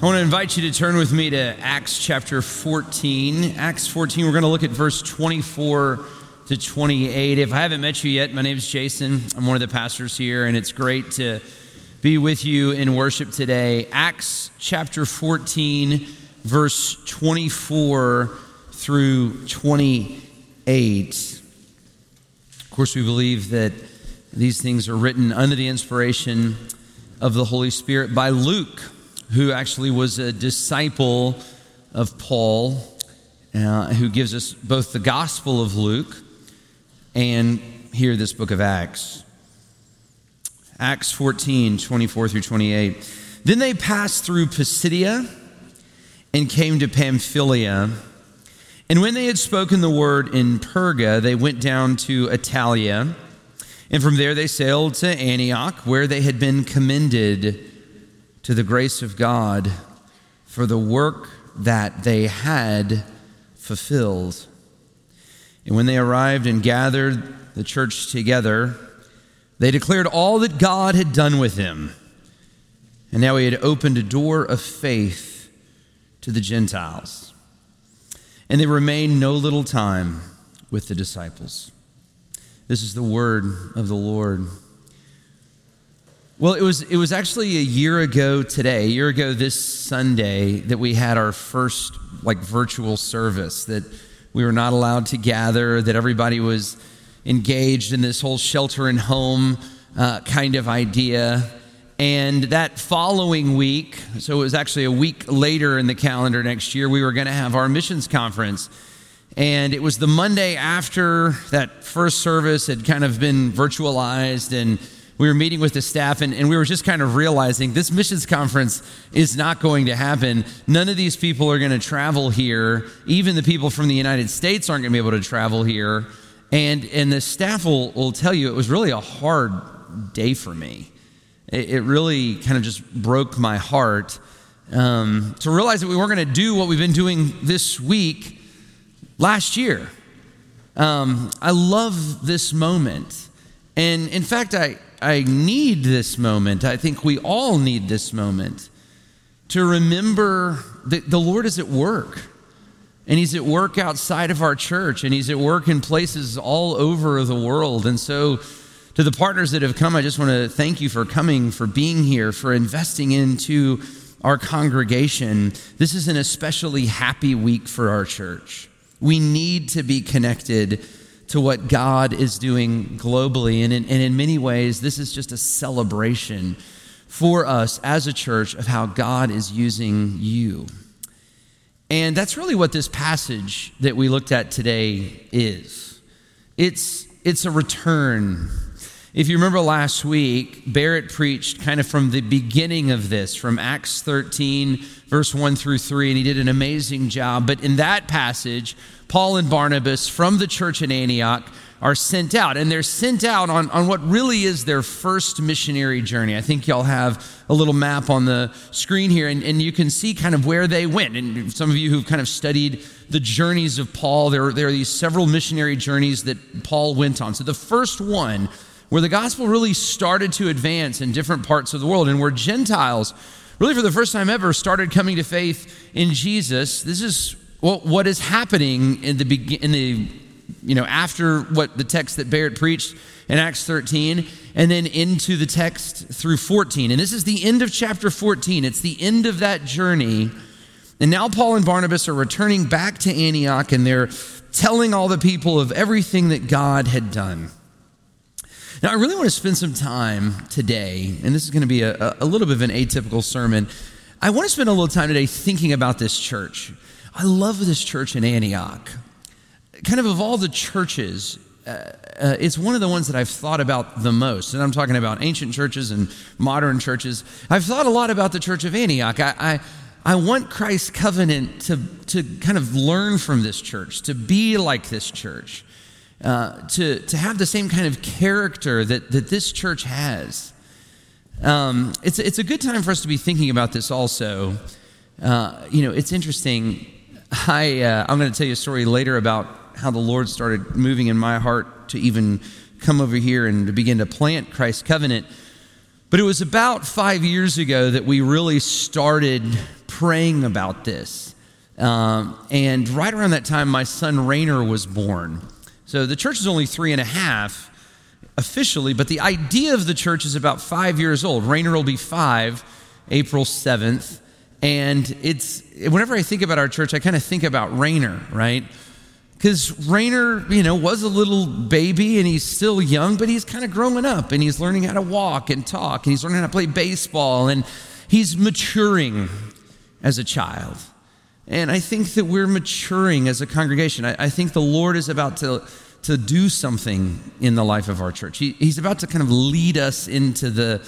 I want to invite you to turn with me to Acts chapter 14. Acts 14, we're going to look at verse 24 to 28. If I haven't met you yet, my name is Jason. I'm one of the pastors here, and it's great to be with you in worship today. Acts chapter 14, verse 24 through 28. Of course, we believe that these things are written under the inspiration of the Holy Spirit by Luke who actually was a disciple of Paul, uh, who gives us both the Gospel of Luke and here this book of Acts. Acts 14, 24 through 28. Then they passed through Pisidia and came to Pamphylia. And when they had spoken the word in Perga, they went down to Attalia. And from there they sailed to Antioch, where they had been commended to the grace of God for the work that they had fulfilled. And when they arrived and gathered the church together, they declared all that God had done with him. And now he had opened a door of faith to the Gentiles. And they remained no little time with the disciples. This is the word of the Lord. Well, it was, it was actually a year ago today, a year ago this Sunday, that we had our first like virtual service, that we were not allowed to gather, that everybody was engaged in this whole shelter in home uh, kind of idea. And that following week, so it was actually a week later in the calendar next year, we were going to have our missions conference. And it was the Monday after that first service had kind of been virtualized and we were meeting with the staff and, and we were just kind of realizing this missions conference is not going to happen. None of these people are going to travel here. Even the people from the United States aren't going to be able to travel here. And, and the staff will, will tell you it was really a hard day for me. It, it really kind of just broke my heart um, to realize that we weren't going to do what we've been doing this week last year. Um, I love this moment. And in fact, I, I need this moment. I think we all need this moment to remember that the Lord is at work. And He's at work outside of our church, and He's at work in places all over the world. And so, to the partners that have come, I just want to thank you for coming, for being here, for investing into our congregation. This is an especially happy week for our church. We need to be connected to what God is doing globally. And in, and in many ways, this is just a celebration for us as a church of how God is using you. And that's really what this passage that we looked at today is. It's, it's a return. If you remember last week, Barrett preached kind of from the beginning of this, from Acts 13, verse 1 through 3, and he did an amazing job. But in that passage, Paul and Barnabas from the church in Antioch are sent out, and they're sent out on, on what really is their first missionary journey. I think y'all have a little map on the screen here, and, and you can see kind of where they went. And some of you who've kind of studied the journeys of Paul, there, there are these several missionary journeys that Paul went on. So the first one, where the gospel really started to advance in different parts of the world, and where Gentiles, really for the first time ever, started coming to faith in Jesus. This is well, what is happening in the in the you know after what the text that Barrett preached in Acts 13 and then into the text through 14. And this is the end of chapter 14. It's the end of that journey. And now Paul and Barnabas are returning back to Antioch and they're telling all the people of everything that God had done. Now, I really want to spend some time today, and this is going to be a, a little bit of an atypical sermon. I want to spend a little time today thinking about this church. I love this church in Antioch. Kind of of all the churches, uh, uh, it's one of the ones that I've thought about the most. And I'm talking about ancient churches and modern churches. I've thought a lot about the church of Antioch. I, I, I want Christ's covenant to, to kind of learn from this church, to be like this church, uh, to, to have the same kind of character that, that this church has. Um, it's, it's a good time for us to be thinking about this also. Uh, you know, it's interesting. I, uh, I'm going to tell you a story later about how the Lord started moving in my heart to even come over here and to begin to plant Christ's covenant. But it was about five years ago that we really started praying about this. Um, and right around that time, my son Rainer was born. So the church is only three and a half officially, but the idea of the church is about five years old. Rainer will be five, April 7th. And it's whenever I think about our church, I kind of think about Rainer, right? Because Rainer, you know, was a little baby and he's still young, but he's kind of growing up and he's learning how to walk and talk and he's learning how to play baseball and he's maturing as a child. And I think that we're maturing as a congregation. I, I think the Lord is about to, to do something in the life of our church. He, he's about to kind of lead us into the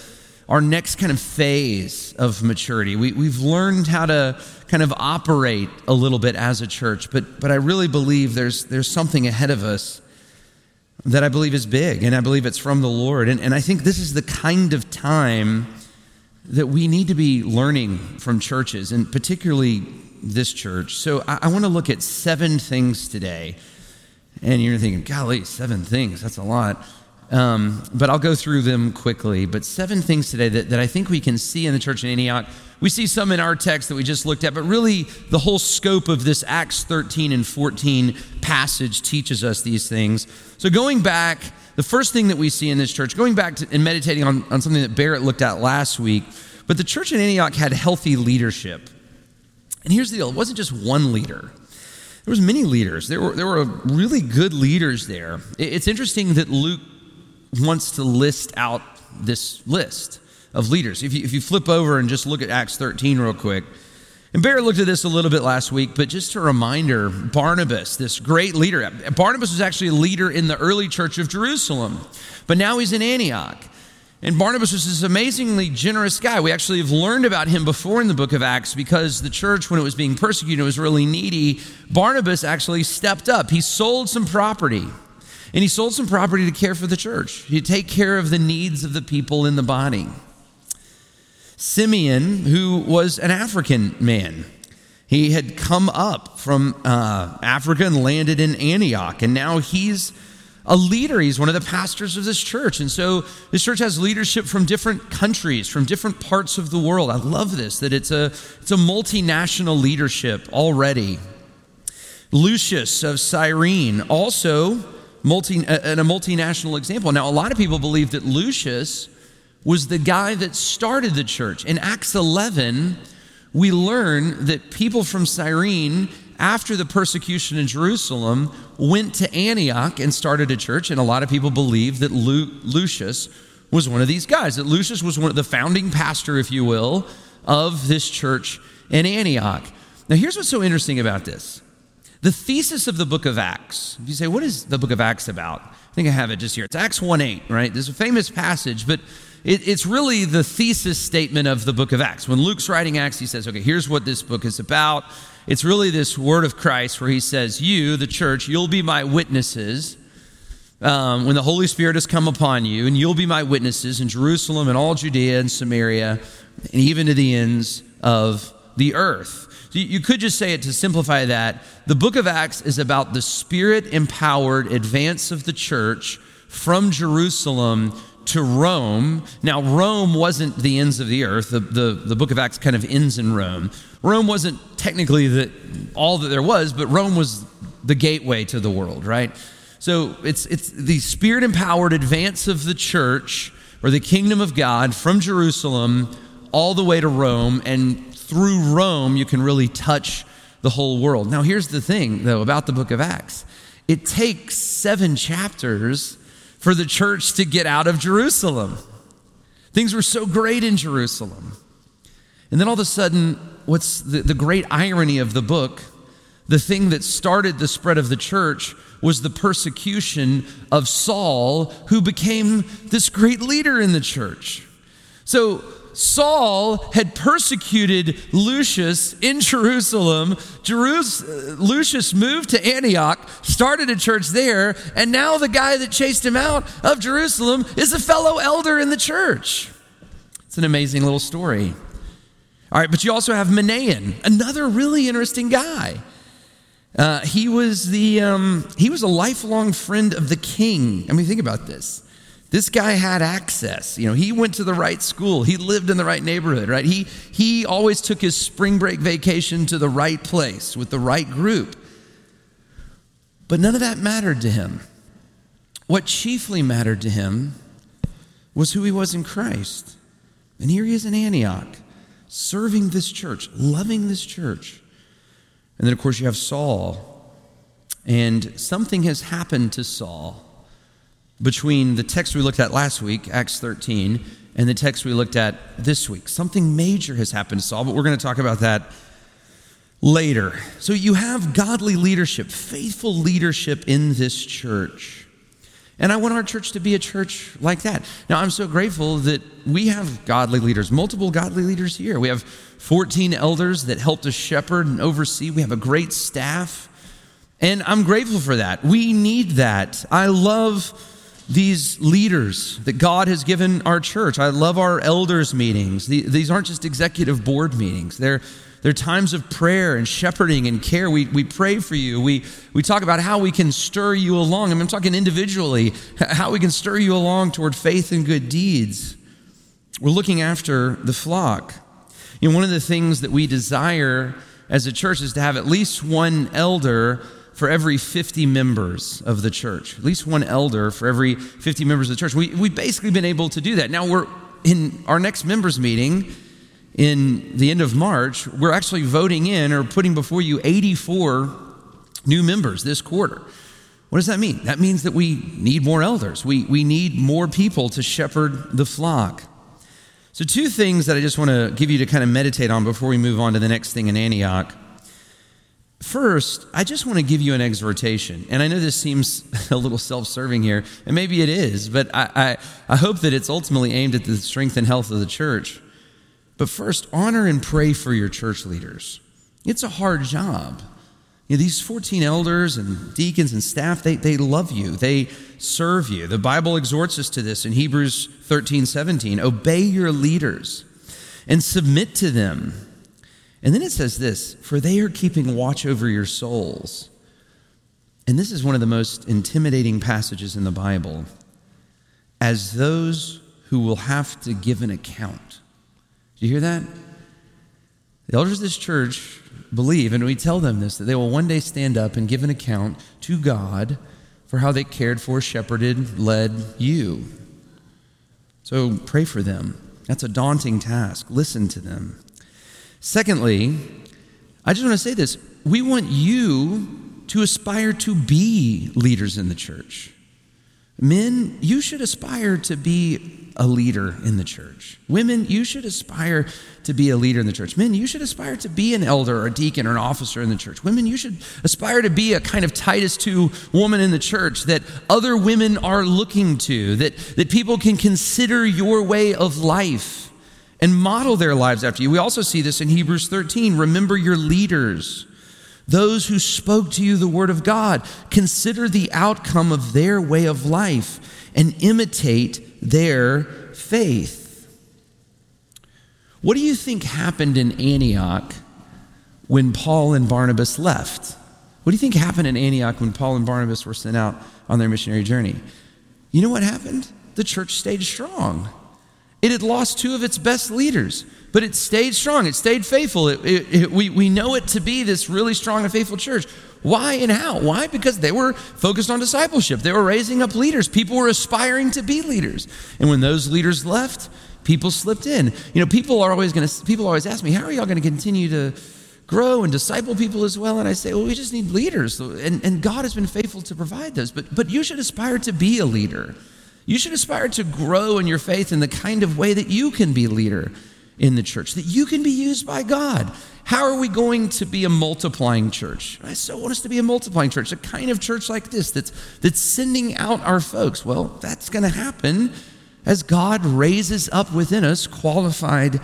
our next kind of phase of maturity. We, we've learned how to kind of operate a little bit as a church, but, but I really believe there's, there's something ahead of us that I believe is big, and I believe it's from the Lord. And, and I think this is the kind of time that we need to be learning from churches, and particularly this church. So I, I want to look at seven things today. And you're thinking, golly, seven things, that's a lot. Um, but I'll go through them quickly. But seven things today that, that I think we can see in the church in Antioch. We see some in our text that we just looked at, but really the whole scope of this Acts 13 and 14 passage teaches us these things. So going back, the first thing that we see in this church, going back to, and meditating on, on something that Barrett looked at last week, but the church in Antioch had healthy leadership. And here's the deal it wasn't just one leader. There was many leaders. There were, there were really good leaders there. It's interesting that Luke wants to list out this list of leaders. If you, if you flip over and just look at Acts 13 real quick, and Barrett looked at this a little bit last week, but just a reminder Barnabas, this great leader, Barnabas was actually a leader in the early church of Jerusalem, but now he's in Antioch. And Barnabas was this amazingly generous guy. We actually have learned about him before in the book of Acts because the church, when it was being persecuted, was really needy. Barnabas actually stepped up. He sold some property and he sold some property to care for the church, to take care of the needs of the people in the body. Simeon, who was an African man, he had come up from uh, Africa and landed in Antioch, and now he's a leader. He's one of the pastors of this church. And so this church has leadership from different countries, from different parts of the world. I love this, that it's a, it's a multinational leadership already. Lucius of Cyrene, also multi, and a multinational example. Now, a lot of people believe that Lucius was the guy that started the church. In Acts 11, we learn that people from Cyrene, after the persecution in Jerusalem, went to Antioch and started a church. And a lot of people believe that Lu- Lucius was one of these guys, that Lucius was one of the founding pastor, if you will, of this church in Antioch. Now, here's what's so interesting about this the thesis of the book of Acts, if you say, what is the book of Acts about? I think I have it just here. It's Acts 1 8, right? There's a famous passage, but it, it's really the thesis statement of the book of Acts. When Luke's writing Acts, he says, okay, here's what this book is about. It's really this word of Christ where he says, You, the church, you'll be my witnesses um, when the Holy Spirit has come upon you, and you'll be my witnesses in Jerusalem and all Judea and Samaria, and even to the ends of the earth. So you could just say it to simplify that. The book of Acts is about the spirit empowered advance of the church from Jerusalem to Rome. Now, Rome wasn't the ends of the earth. The, the, the book of Acts kind of ends in Rome. Rome wasn't technically the, all that there was, but Rome was the gateway to the world, right? So it's, it's the spirit empowered advance of the church or the kingdom of God from Jerusalem all the way to Rome. And through Rome, you can really touch the whole world. Now, here's the thing, though, about the book of Acts it takes seven chapters for the church to get out of Jerusalem. Things were so great in Jerusalem. And then all of a sudden, what's the, the great irony of the book? The thing that started the spread of the church was the persecution of Saul, who became this great leader in the church. So, Saul had persecuted Lucius in Jerusalem. Jerus- Lucius moved to Antioch, started a church there, and now the guy that chased him out of Jerusalem is a fellow elder in the church. It's an amazing little story. All right, but you also have Manaen, another really interesting guy. Uh, he was the um, he was a lifelong friend of the king. I mean, think about this. This guy had access. You know, he went to the right school. He lived in the right neighborhood, right? He, he always took his spring break vacation to the right place with the right group. But none of that mattered to him. What chiefly mattered to him was who he was in Christ. And here he is in Antioch, serving this church, loving this church. And then, of course, you have Saul. And something has happened to Saul between the text we looked at last week, Acts 13, and the text we looked at this week. Something major has happened to Saul, but we're going to talk about that later. So you have godly leadership, faithful leadership in this church. And I want our church to be a church like that. Now, I'm so grateful that we have godly leaders, multiple godly leaders here. We have 14 elders that help to shepherd and oversee. We have a great staff. And I'm grateful for that. We need that. I love these leaders that God has given our church. I love our elders' meetings. These aren't just executive board meetings, they're, they're times of prayer and shepherding and care. We, we pray for you. We, we talk about how we can stir you along. I mean, I'm talking individually, how we can stir you along toward faith and good deeds. We're looking after the flock. You know, one of the things that we desire as a church is to have at least one elder for every 50 members of the church, at least one elder for every 50 members of the church. We, we've basically been able to do that. Now, we're in our next members meeting in the end of March, we're actually voting in or putting before you 84 new members this quarter. What does that mean? That means that we need more elders. We, we need more people to shepherd the flock. So, two things that I just want to give you to kind of meditate on before we move on to the next thing in Antioch. First, I just want to give you an exhortation. And I know this seems a little self serving here, and maybe it is, but I, I, I, hope that it's ultimately aimed at the strength and health of the church. But first, honor and pray for your church leaders. It's a hard job. You know, these 14 elders and deacons and staff, they, they love you, they serve you. The Bible exhorts us to this in Hebrews 13 17. Obey your leaders and submit to them and then it says this For they are keeping watch over your souls. And this is one of the most intimidating passages in the Bible as those who will have to give an account. Do you hear that? The elders of this church believe, and we tell them this, that they will one day stand up and give an account to God for how they cared for, shepherded, led you. So pray for them. That's a daunting task. Listen to them. Secondly, I just want to say this we want you to aspire to be leaders in the church. Men, you should aspire to be a leader in the church. Women, you should aspire to be a leader in the church. Men, you should aspire to be an elder or a deacon or an officer in the church. Women, you should aspire to be a kind of Titus 2 woman in the church that other women are looking to, that, that people can consider your way of life and model their lives after you. We also see this in Hebrews 13. Remember your leaders, those who spoke to you the word of God. Consider the outcome of their way of life and imitate their faith. What do you think happened in Antioch when Paul and Barnabas left? What do you think happened in Antioch when Paul and Barnabas were sent out on their missionary journey? You know what happened? The church stayed strong. It had lost two of its best leaders, but it stayed strong. It stayed faithful. It, it, it, we, we know it to be this really strong and faithful church. Why and how? Why? Because they were focused on discipleship. They were raising up leaders. People were aspiring to be leaders. And when those leaders left, people slipped in. You know, people are always going to, people always ask me, how are y'all going to continue to grow and disciple people as well? And I say, well, we just need leaders. And, and God has been faithful to provide those. But, but you should aspire to be a leader. You should aspire to grow in your faith in the kind of way that you can be leader in the church, that you can be used by God. How are we going to be a multiplying church? I so want us to be a multiplying church, a kind of church like this that's, that's sending out our folks. Well, that's going to happen as God raises up within us qualified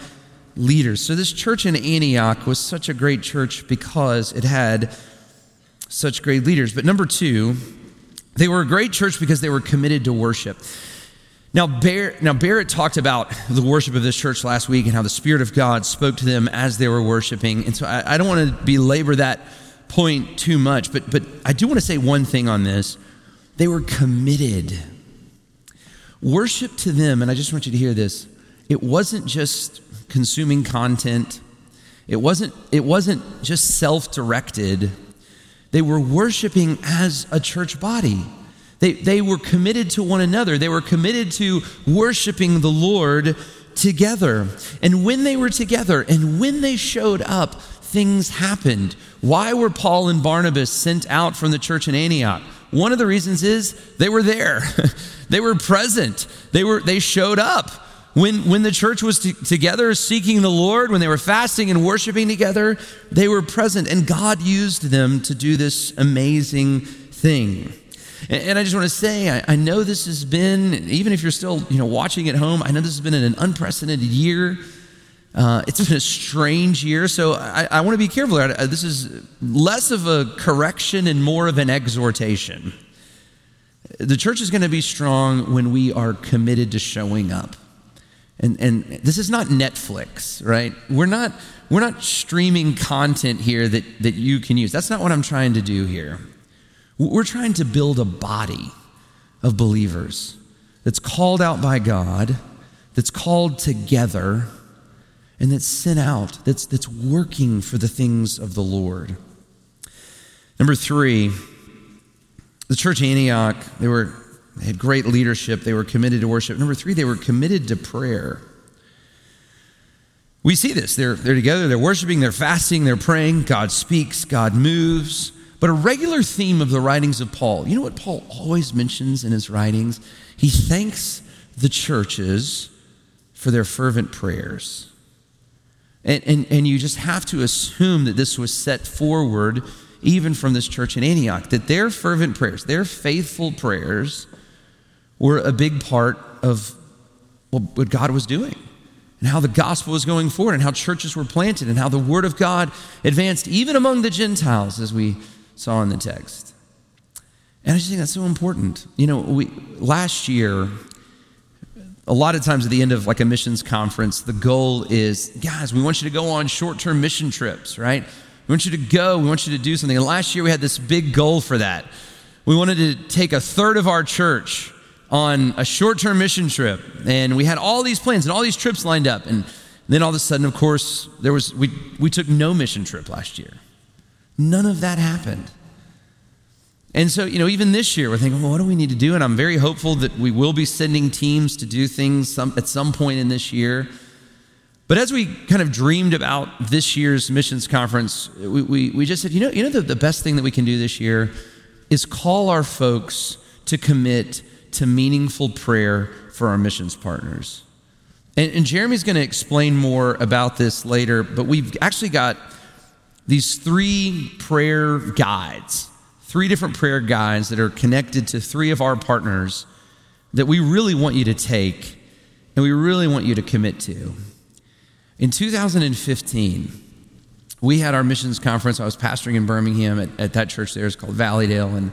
leaders. So, this church in Antioch was such a great church because it had such great leaders. But number two, they were a great church because they were committed to worship. Now, Barrett, now, Barrett talked about the worship of this church last week and how the Spirit of God spoke to them as they were worshiping. And so I, I don't want to belabor that point too much, but, but I do want to say one thing on this. They were committed. worship to them, and I just want you to hear this, it wasn't just consuming content. It wasn't, it wasn't just self directed. They were worshiping as a church body. They, they were committed to one another. They were committed to worshiping the Lord together. And when they were together and when they showed up, things happened. Why were Paul and Barnabas sent out from the church in Antioch? One of the reasons is they were there. they were present. They were they showed up. When, when the church was t- together seeking the Lord, when they were fasting and worshiping together, they were present, and God used them to do this amazing thing. And, and I just want to say, I, I, know this has been, even if you're still you know, watching at home, I know this has been an unprecedented year. Uh, it's been a strange year, so I, I want to be careful. This is less of a correction and more of an exhortation. The church is going to be strong when we are committed to showing up. And, and this is not Netflix, right? We're not, we're not streaming content here that, that you can use. That's not what I'm trying to do here. We're trying to build a body of believers that's called out by God, that's called together, and that's sent out, that's, that's working for the things of the Lord. Number three, the church Antioch, they were they had great leadership. They were committed to worship. Number three, they were committed to prayer. We see this. They're, they're together, they're worshiping, they're fasting, they're praying. God speaks, God moves. But a regular theme of the writings of Paul, you know what Paul always mentions in his writings? He thanks the churches for their fervent prayers. And, and, and you just have to assume that this was set forward even from this church in Antioch, that their fervent prayers, their faithful prayers, were a big part of what God was doing and how the gospel was going forward and how churches were planted and how the word of God advanced even among the Gentiles, as we saw in the text. And I just think that's so important. You know, we, last year, a lot of times at the end of like a missions conference, the goal is, guys, we want you to go on short term mission trips, right? We want you to go, we want you to do something. And last year we had this big goal for that. We wanted to take a third of our church on a short term mission trip. And we had all these plans and all these trips lined up. And then all of a sudden, of course, there was, we, we took no mission trip last year. None of that happened. And so, you know, even this year, we're thinking, well, what do we need to do? And I'm very hopeful that we will be sending teams to do things some, at some point in this year. But as we kind of dreamed about this year's missions conference, we, we, we just said, you know, you know the, the best thing that we can do this year is call our folks to commit to meaningful prayer for our missions partners. And, and Jeremy's going to explain more about this later, but we've actually got these three prayer guides, three different prayer guides that are connected to three of our partners that we really want you to take and we really want you to commit to. In 2015, we had our missions conference. I was pastoring in Birmingham at, at that church there. It's called Valleydale. And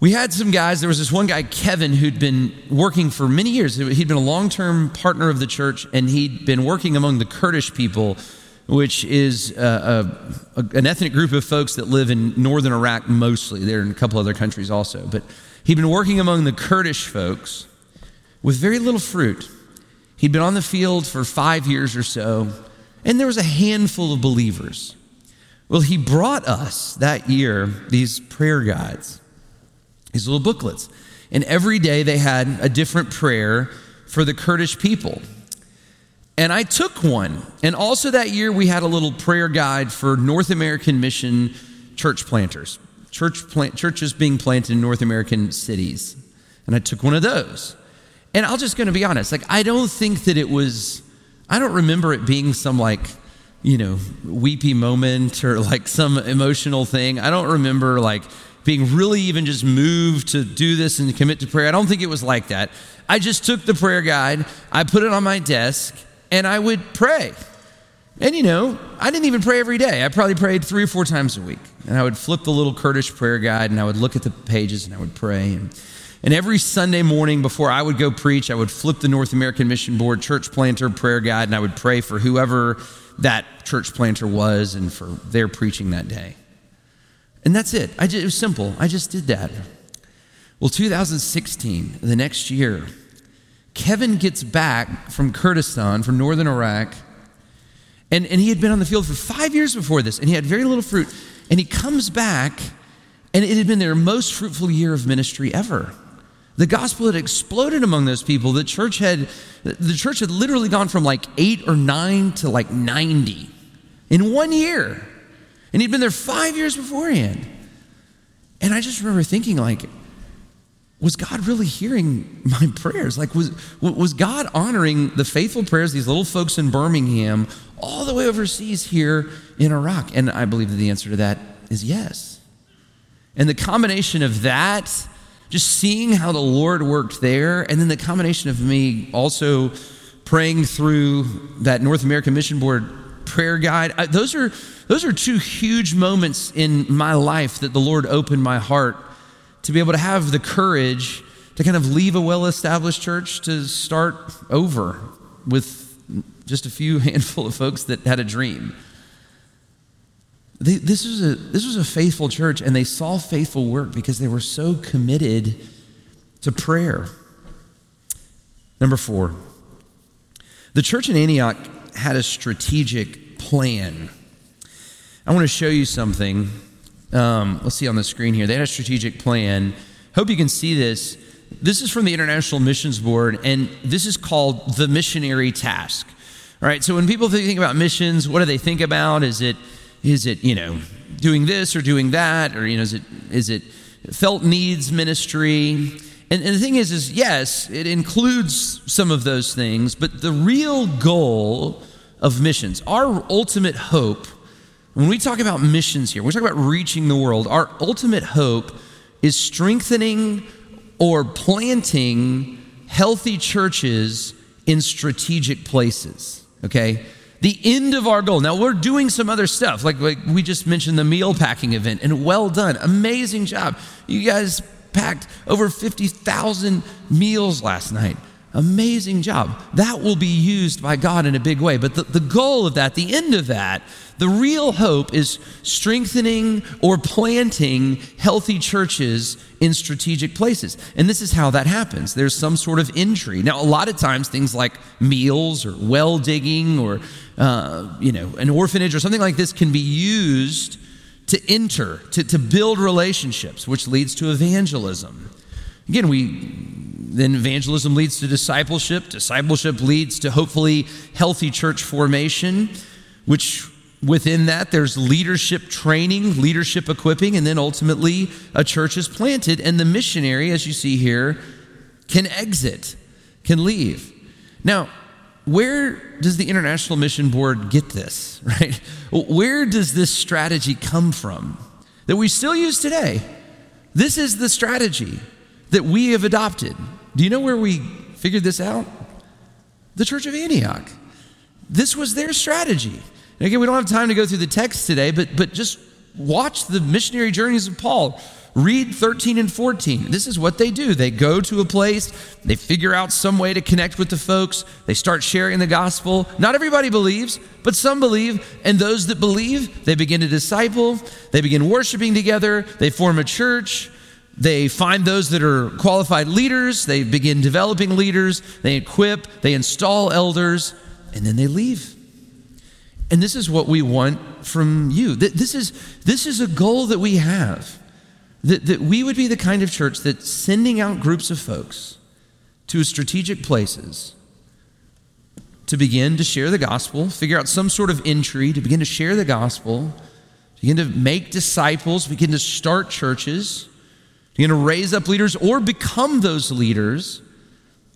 we had some guys. There was this one guy, Kevin, who'd been working for many years. He'd been a long term partner of the church, and he'd been working among the Kurdish people, which is uh, a, a, an ethnic group of folks that live in northern Iraq mostly. They're in a couple other countries also. But he'd been working among the Kurdish folks with very little fruit. He'd been on the field for five years or so, and there was a handful of believers. Well, he brought us that year these prayer guides these little booklets. And every day they had a different prayer for the Kurdish people. And I took one. And also that year we had a little prayer guide for North American mission church planters, church plant, churches being planted in North American cities. And I took one of those. And I'm just going to be honest, like I don't think that it was I don't remember it being some like you know, weepy moment or like some emotional thing. I don't remember like being really even just moved to do this and commit to prayer. I don't think it was like that. I just took the prayer guide, I put it on my desk, and I would pray. And you know, I didn't even pray every day. I probably prayed three or four times a week. And I would flip the little Kurdish prayer guide and I would look at the pages and I would pray. And, and every Sunday morning before I would go preach, I would flip the North American Mission Board church planter prayer guide and I would pray for whoever that church planter was and for their preaching that day. And that's it. I just, it was simple. I just did that. Well, 2016, the next year, Kevin gets back from Kurdistan, from northern Iraq, and, and he had been on the field for five years before this, and he had very little fruit. And he comes back, and it had been their most fruitful year of ministry ever. The gospel had exploded among those people. The church had, the church had literally gone from like eight or nine to like 90 in one year. And he'd been there five years beforehand. And I just remember thinking, like, was God really hearing my prayers? Like, was, was God honoring the faithful prayers these little folks in Birmingham all the way overseas here in Iraq? And I believe that the answer to that is yes. And the combination of that, just seeing how the Lord worked there, and then the combination of me also praying through that North American Mission Board prayer guide, those are, those are two huge moments in my life that the Lord opened my heart to be able to have the courage to kind of leave a well established church to start over with just a few handful of folks that had a dream. They, this, was a, this was a faithful church, and they saw faithful work because they were so committed to prayer. Number four, the church in Antioch had a strategic plan. I want to show you something um, let's see on the screen here. They had a strategic plan. Hope you can see this. This is from the International Missions Board, and this is called the missionary task. All right. So when people think about missions, what do they think about? Is it is it you know doing this or doing that, or you know is it is it felt needs ministry? And, and the thing is, is yes, it includes some of those things, but the real goal of missions, our ultimate hope when we talk about missions here, we talk about reaching the world, our ultimate hope is strengthening or planting healthy churches in strategic places, okay? The end of our goal. Now, we're doing some other stuff, like, like we just mentioned the meal packing event, and well done. Amazing job. You guys packed over 50,000 meals last night. Amazing job. That will be used by God in a big way. But the, the goal of that, the end of that, the real hope is strengthening or planting healthy churches in strategic places. And this is how that happens. There's some sort of entry. Now, a lot of times, things like meals or well digging or, uh, you know, an orphanage or something like this can be used to enter, to, to build relationships, which leads to evangelism. Again, we then evangelism leads to discipleship. Discipleship leads to hopefully healthy church formation, which within that there's leadership training, leadership equipping, and then ultimately a church is planted. And the missionary, as you see here, can exit, can leave. Now, where does the International Mission Board get this, right? Where does this strategy come from that we still use today? This is the strategy that we have adopted. Do you know where we figured this out? The Church of Antioch. This was their strategy. And again, we don't have time to go through the text today, but, but just watch the missionary journeys of Paul. Read 13 and 14. This is what they do. They go to a place, they figure out some way to connect with the folks, they start sharing the gospel. Not everybody believes, but some believe. And those that believe, they begin to disciple, they begin worshiping together, they form a church. They find those that are qualified leaders, they begin developing leaders, they equip, they install elders, and then they leave. And this is what we want from you. This is, this is a goal that we have. That, that we would be the kind of church that's sending out groups of folks to strategic places to begin to share the gospel, figure out some sort of entry, to begin to share the gospel, begin to make disciples, begin to start churches, begin to raise up leaders or become those leaders,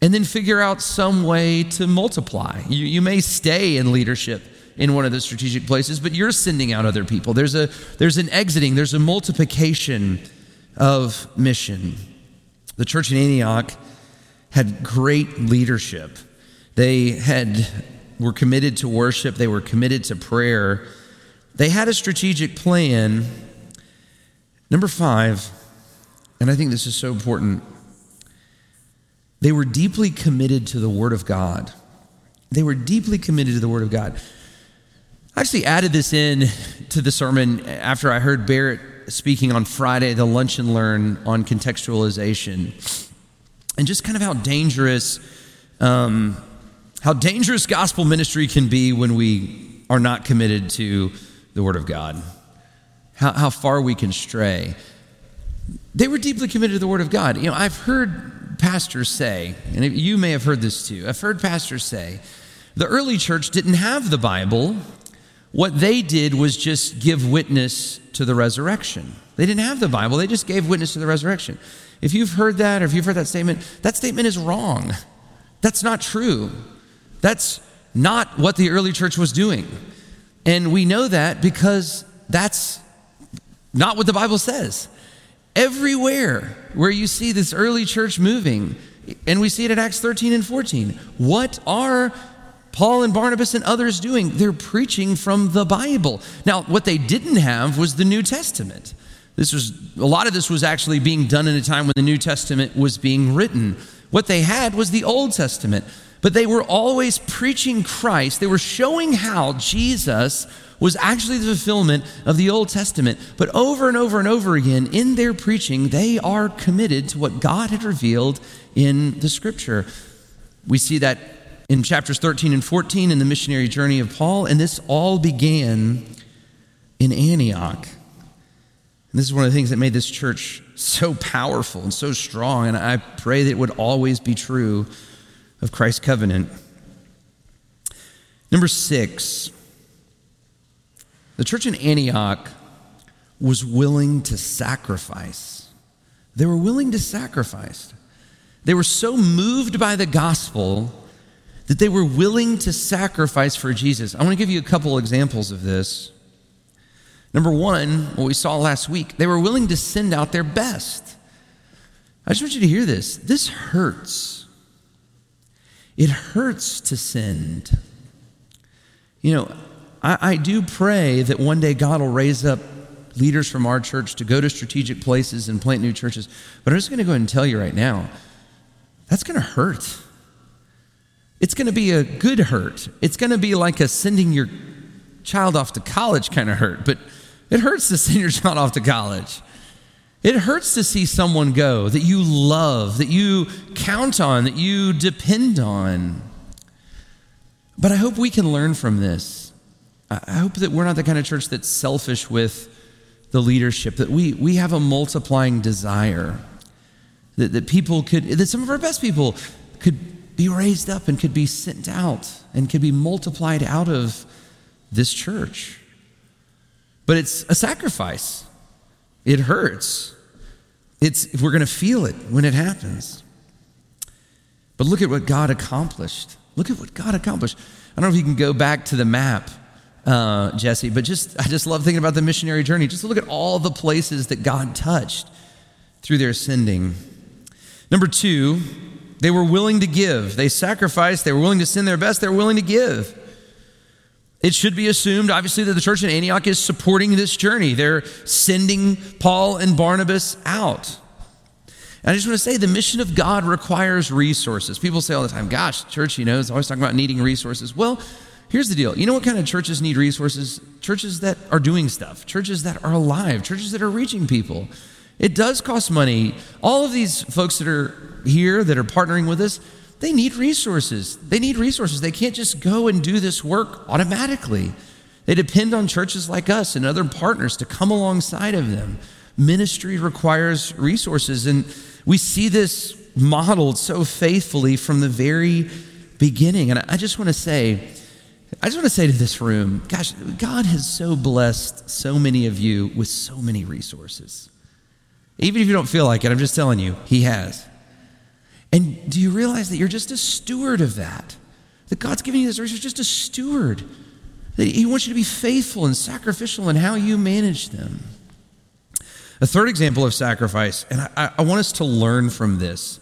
and then figure out some way to multiply. You, you may stay in leadership in one of the strategic places, but you're sending out other people. There's, a, there's an exiting, there's a multiplication of mission. The church in Antioch had great leadership. They had were committed to worship, they were committed to prayer. They had a strategic plan. Number 5, and I think this is so important. They were deeply committed to the word of God. They were deeply committed to the word of God. I actually added this in to the sermon after I heard Barrett speaking on Friday, the Lunch and Learn on contextualization, and just kind of how dangerous, um, how dangerous gospel ministry can be when we are not committed to the Word of God. How, how far we can stray. They were deeply committed to the Word of God. You know, I've heard pastors say, and you may have heard this too. I've heard pastors say, the early church didn't have the Bible. What they did was just give witness to the resurrection. They didn't have the Bible, they just gave witness to the resurrection. If you've heard that or if you've heard that statement, that statement is wrong. That's not true. That's not what the early church was doing. And we know that because that's not what the Bible says. Everywhere where you see this early church moving, and we see it in Acts 13 and 14, what are Paul and Barnabas and others doing? They're preaching from the Bible. Now, what they didn't have was the New Testament. This was a lot of this was actually being done in a time when the New Testament was being written. What they had was the Old Testament. But they were always preaching Christ. They were showing how Jesus was actually the fulfillment of the Old Testament. But over and over and over again, in their preaching, they are committed to what God had revealed in the scripture. We see that in chapters 13 and 14 in the missionary journey of Paul, and this all began in Antioch. And this is one of the things that made this church so powerful and so strong, and I pray that it would always be true of Christ's covenant. Number six, the church in Antioch was willing to sacrifice. They were willing to sacrifice. They were so moved by the gospel that they were willing to sacrifice for Jesus. I want to give you a couple examples of this. Number one, what we saw last week, they were willing to send out their best. I just want you to hear this. This hurts. It hurts to send. You know, I, I do pray that one day God will raise up leaders from our church to go to strategic places and plant new churches. But I'm just going to go ahead and tell you right now that's going to hurt. It's going to be a good hurt. It's going to be like a sending your child off to college kind of hurt, but it hurts to send your child off to college. It hurts to see someone go that you love, that you count on, that you depend on. But I hope we can learn from this. I hope that we're not the kind of church that's selfish with the leadership, that we, we have a multiplying desire, that, that people could, that some of our best people could be raised up and could be sent out and could be multiplied out of this church. But it's a sacrifice. It hurts. It's, we're going to feel it when it happens. But look at what God accomplished. Look at what God accomplished. I don't know if you can go back to the map, uh, Jesse, but just I just love thinking about the missionary journey. Just look at all the places that God touched through their sending. Number two, they were willing to give. They sacrificed. They were willing to send their best. They were willing to give. It should be assumed, obviously, that the church in Antioch is supporting this journey. They're sending Paul and Barnabas out. And I just want to say the mission of God requires resources. People say all the time, gosh, church, you know, is always talking about needing resources. Well, here's the deal. You know what kind of churches need resources? Churches that are doing stuff, churches that are alive, churches that are reaching people. It does cost money. All of these folks that are here that are partnering with us, they need resources. They need resources. They can't just go and do this work automatically. They depend on churches like us and other partners to come alongside of them. Ministry requires resources, and we see this modeled so faithfully from the very beginning. And I just want to say, I just want to say to this room, gosh, God has so blessed so many of you with so many resources. Even if you don't feel like it, I'm just telling you, He has. And do you realize that you're just a steward of that? That God's giving you this resource, just a steward. That He wants you to be faithful and sacrificial in how you manage them. A third example of sacrifice, and I, I want us to learn from this.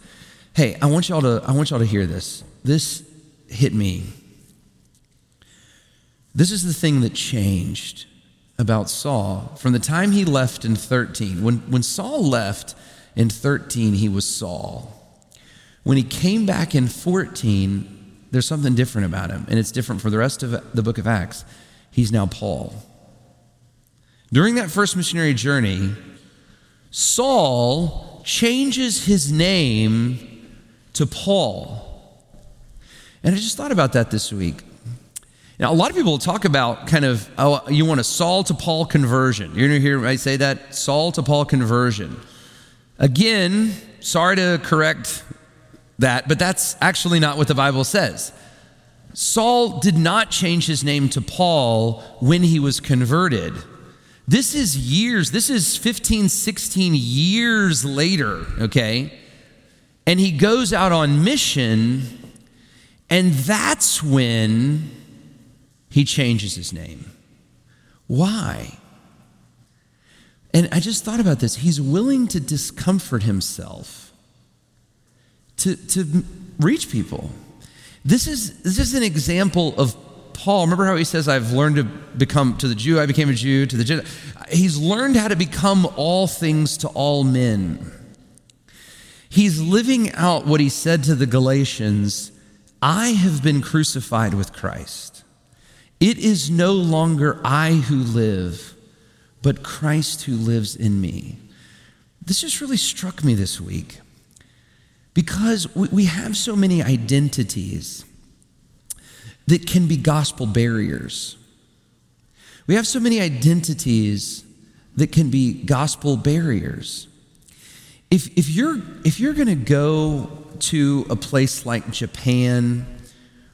Hey, I want y'all to I want y'all to hear this. This hit me. This is the thing that changed about Saul from the time he left in 13. When, when Saul left in 13, he was Saul. When he came back in 14, there's something different about him, and it's different for the rest of the book of Acts. He's now Paul. during that first missionary journey, Saul changes his name to Paul. And I just thought about that this week. Now, a lot of people talk about kind of, oh, you want a Saul to Paul conversion. You're going to hear I say that? Saul to Paul conversion. Again, sorry to correct that, but that's actually not what the Bible says. Saul did not change his name to Paul when he was converted. This is years, this is 15, 16 years later, okay? And he goes out on mission, and that's when he changes his name. Why? And I just thought about this. He's willing to discomfort himself to, to reach people. This is, this is an example of Paul. Remember how he says, I've learned to become, to the Jew, I became a Jew, to the Gentile. He's learned how to become all things to all men. He's living out what he said to the Galatians I have been crucified with Christ. It is no longer I who live, but Christ who lives in me. This just really struck me this week because we have so many identities that can be gospel barriers. We have so many identities that can be gospel barriers. If, if you're, if you're going to go to a place like Japan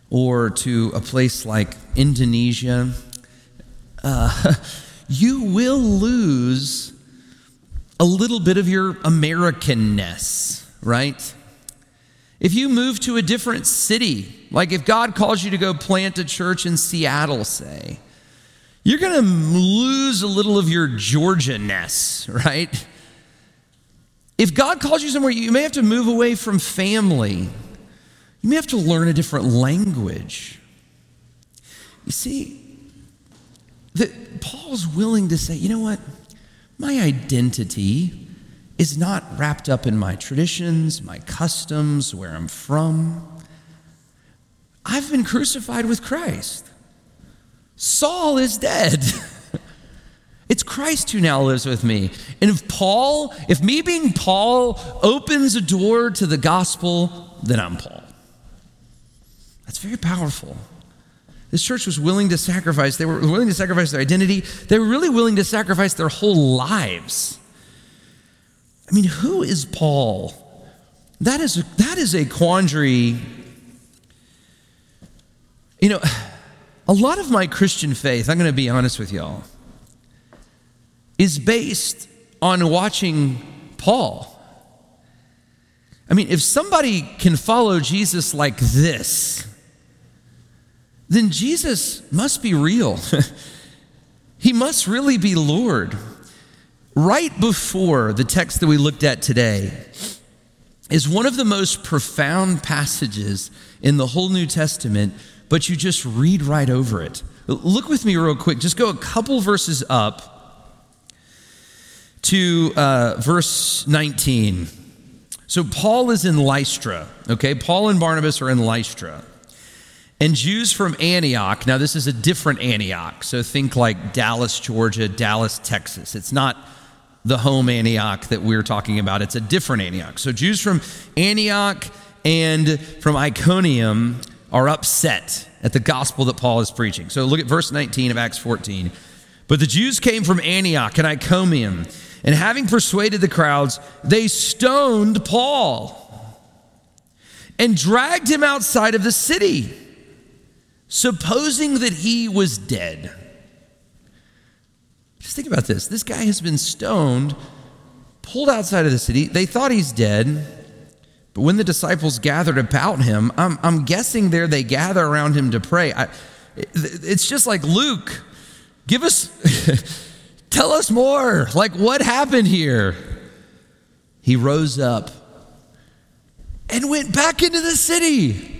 or to a place like Indonesia, uh, you will lose a little bit of your Americanness, right? If you move to a different city, like if God calls you to go plant a church in Seattle, say, you're going to lose a little of your Georgia-ness, right? If God calls you somewhere, you may have to move away from family you may have to learn a different language. You see, that Paul's willing to say, you know what? My identity is not wrapped up in my traditions, my customs, where I'm from. I've been crucified with Christ. Saul is dead. It's Christ who now lives with me. And if Paul, if me being Paul opens a door to the gospel, then I'm Paul. That's very powerful. This church was willing to sacrifice. They were willing to sacrifice their identity. They were really willing to sacrifice their whole lives. I mean, who is Paul? That is a, that is a quandary. You know, a lot of my Christian faith, I'm going to be honest with y'all, is based on watching Paul. I mean, if somebody can follow Jesus like this, then Jesus must be real. he must really be Lord. Right before the text that we looked at today is one of the most profound passages in the whole New Testament, but you just read right over it. Look with me real quick. Just go a couple verses up to uh, verse 19. So, Paul is in Lystra, okay? Paul and Barnabas are in Lystra. And Jews from Antioch, now this is a different Antioch, so think like Dallas, Georgia, Dallas, Texas. It's not the home Antioch that we're talking about, it's a different Antioch. So Jews from Antioch and from Iconium are upset at the gospel that Paul is preaching. So look at verse 19 of Acts 14. But the Jews came from Antioch and Iconium, and having persuaded the crowds, they stoned Paul and dragged him outside of the city supposing that he was dead. Just think about this. This guy has been stoned, pulled outside of the city. They thought he's dead. But when the disciples gathered about him, I'm, I'm guessing there they gather around him to pray. I, it's just like Luke, give us, tell us more. Like, what happened here? He rose up and went back into the city.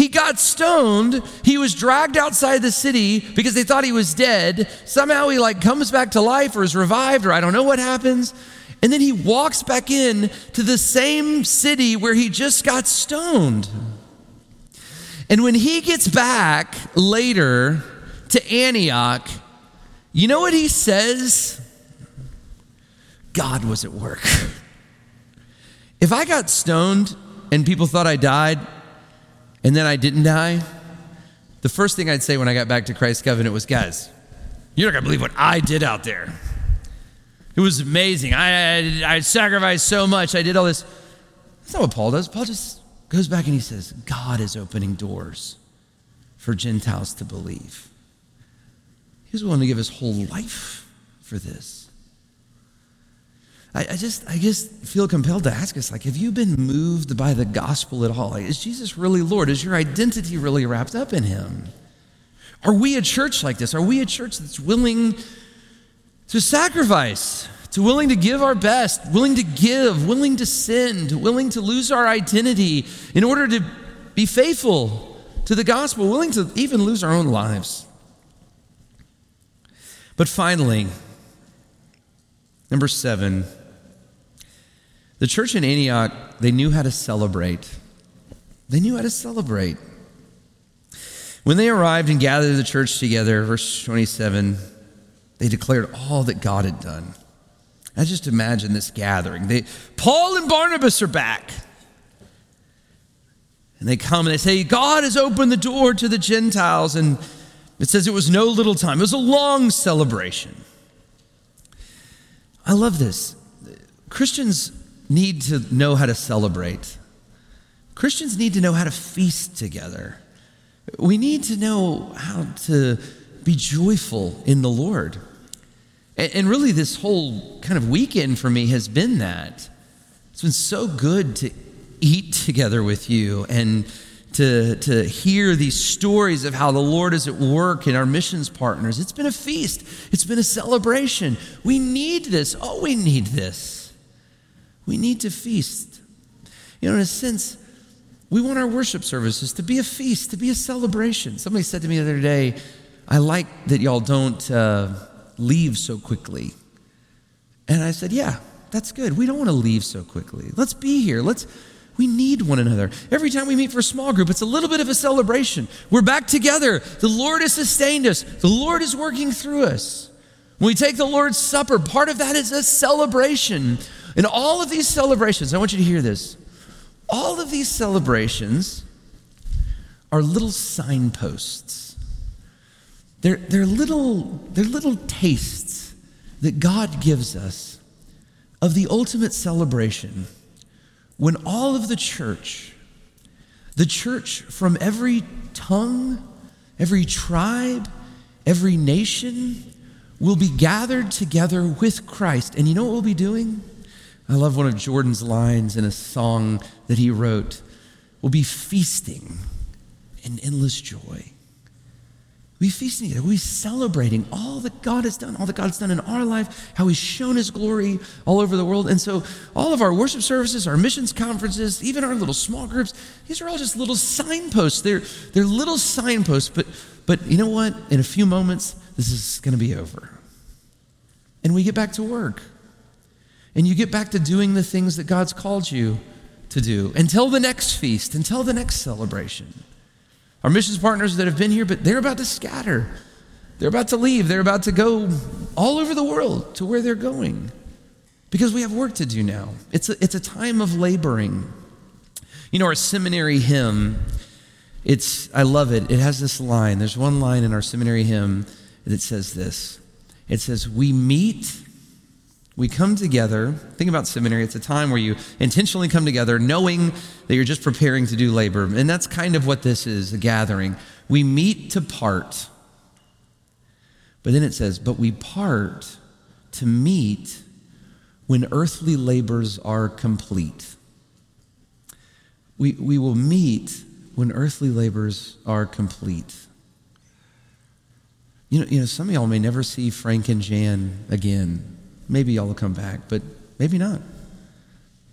He got stoned. He was dragged outside the city because they thought he was dead. Somehow he like comes back to life or is revived or I don't know what happens. And then he walks back in to the same city where he just got stoned. And when he gets back later to Antioch, You know what he says? God was at work. If I got stoned and people thought I died and then I didn't die, the first thing I'd say when I got back to Christ's Covenant was, guys, you're not going to believe what I did out there. It was amazing. I, I, I sacrificed so much. I did all this. That's not what Paul does. Paul just goes back and he says, God is opening doors for Gentiles to believe. He was willing to give his whole life for this. I, I, just I just feel compelled to ask us, like, have you been moved by the gospel at all? Like, is Jesus really Lord? Is your identity really wrapped up in him? Are we a church like this? Are we a church that's willing to sacrifice, to willing to give our best, willing to give, willing to send, willing to lose our identity in order to be faithful to the gospel, willing to even lose our own lives? But finally, number seven, the church in Antioch, they knew how to celebrate. They knew how to celebrate. When they arrived and gathered the church together, verse 27, they declared all that God had done. I just imagine this gathering. They, Paul and Barnabas are back. And they come and they say, God has opened the door to the Gentiles. And it says it was no little time, it was a long celebration. I love this. Christians need to know how to celebrate. Christians need to know how to feast together. We need to know how to be joyful in the Lord. And, really, this whole kind of weekend for me has been that. It's been so good to eat together with you and to, to hear these stories of how the Lord is at work in our missions partners. It's been a feast, it's been a celebration. We need this. Oh, we need this. We need to feast. You know, in a sense, we want our worship services to be a feast, to be a celebration. Somebody said to me the other day, I like that y'all don't uh, leave so quickly. And I said, Yeah, that's good. We don't want to leave so quickly. Let's be here. Let's. We need one another. Every time we meet for a small group, it's a little bit of a celebration. We're back together. The Lord has sustained us. The Lord is working through us. When we take the Lord's Supper, part of that is a celebration in all of these celebrations, I want you to hear this. All of these celebrations are little signposts. They're, they're, little, they're little tastes that God gives us of the ultimate celebration when all of the church, the church from every tongue, every tribe, every nation, will be gathered together with Christ. And you know what we'll be doing? I love one of Jordan's lines in a song that he wrote. We'll be feasting in endless joy. We'll be feasting together. We'll be celebrating all that God has done, all that God's done in our life, how He's shown His glory all over the world. And so, all of our worship services, our missions conferences, even our little small groups, these are all just little signposts. They're, they're little signposts, but, but you know what? In a few moments, this is going to be over. And we get back to work. And you get back to doing the things that God's called you to do until the next feast, until the next celebration. Our missions partners that have been here, but they're about to scatter. They're about to leave. They're about to go all over the world to where they're going because we have work to do now. It's a, it's a time of laboring. You know, our seminary hymn, it's, I love it. It has this line. There's one line in our seminary hymn that says this it says, We meet we come together. Think about seminary. It's a time where you intentionally come together knowing that you're just preparing to do labor. And that's kind of what this is a gathering. We meet to part. But then it says, but we part to meet when earthly labors are complete. We, we will meet when earthly labors are complete. You know, you know, some of y'all may never see Frank and Jan again. Maybe y'all will come back, but maybe not.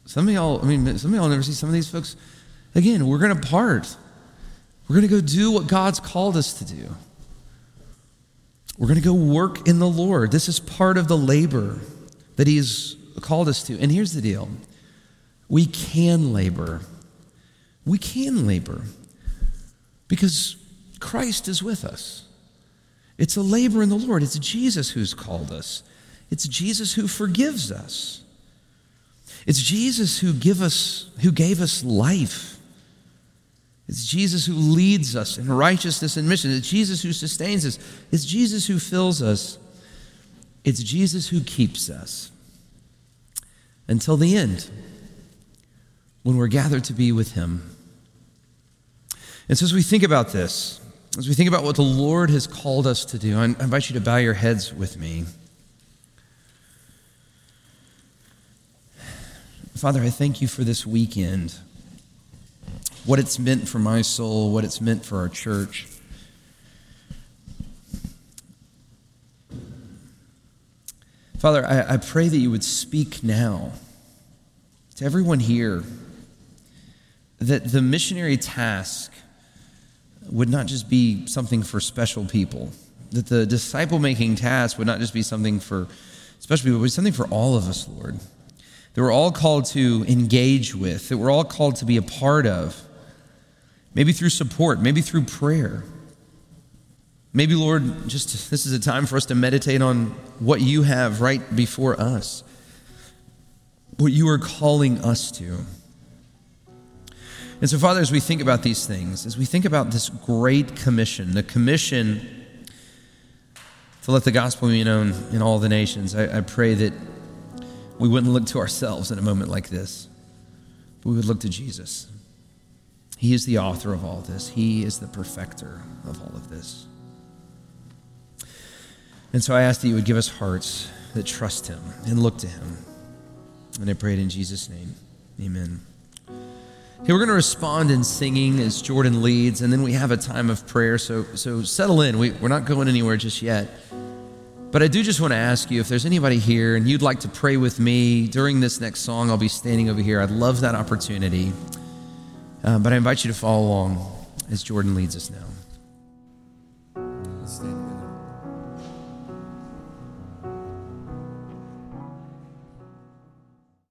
Some of y'all, I mean, some of y'all never see some of these folks. Again, we're going to part. We're going to go do what God's called us to do. We're going to go work in the Lord. This is part of the labor that He has called us to. And here's the deal we can labor. We can labor because Christ is with us. It's a labor in the Lord. It's Jesus who's called us. It's Jesus who forgives us. It's Jesus who give us who gave us life. It's Jesus who leads us in righteousness and mission. It's Jesus who sustains us. It's Jesus who fills us. It's Jesus who keeps us until the end when we're gathered to be with him. And so as we think about this, as we think about what the Lord has called us to do, I invite you to bow your heads with me. Father, I thank you for this weekend, what it's meant for my soul, what it's meant for our church. Father, I, I pray that you would speak now to everyone here that the missionary task would not just be something for special people, that the disciple making task would not just be something for special people, but something for all of us, Lord. That we're all called to engage with, that we're all called to be a part of, maybe through support, maybe through prayer. Maybe, Lord, just this is a time for us to meditate on what you have right before us, what you are calling us to. And so, Father, as we think about these things, as we think about this great commission, the commission to let the gospel be known in all the nations, I, I pray that we wouldn't look to ourselves in a moment like this, but we would look to Jesus. He is the author of all this, He is the perfecter of all of this. And so I ask that you would give us hearts that trust Him and look to Him. And I pray it in Jesus' name. Amen. Hey, we're going to respond in singing as Jordan leads, and then we have a time of prayer. So, so settle in. We, we're not going anywhere just yet. But I do just want to ask you if there's anybody here and you'd like to pray with me during this next song, I'll be standing over here. I'd love that opportunity. Uh, but I invite you to follow along as Jordan leads us now.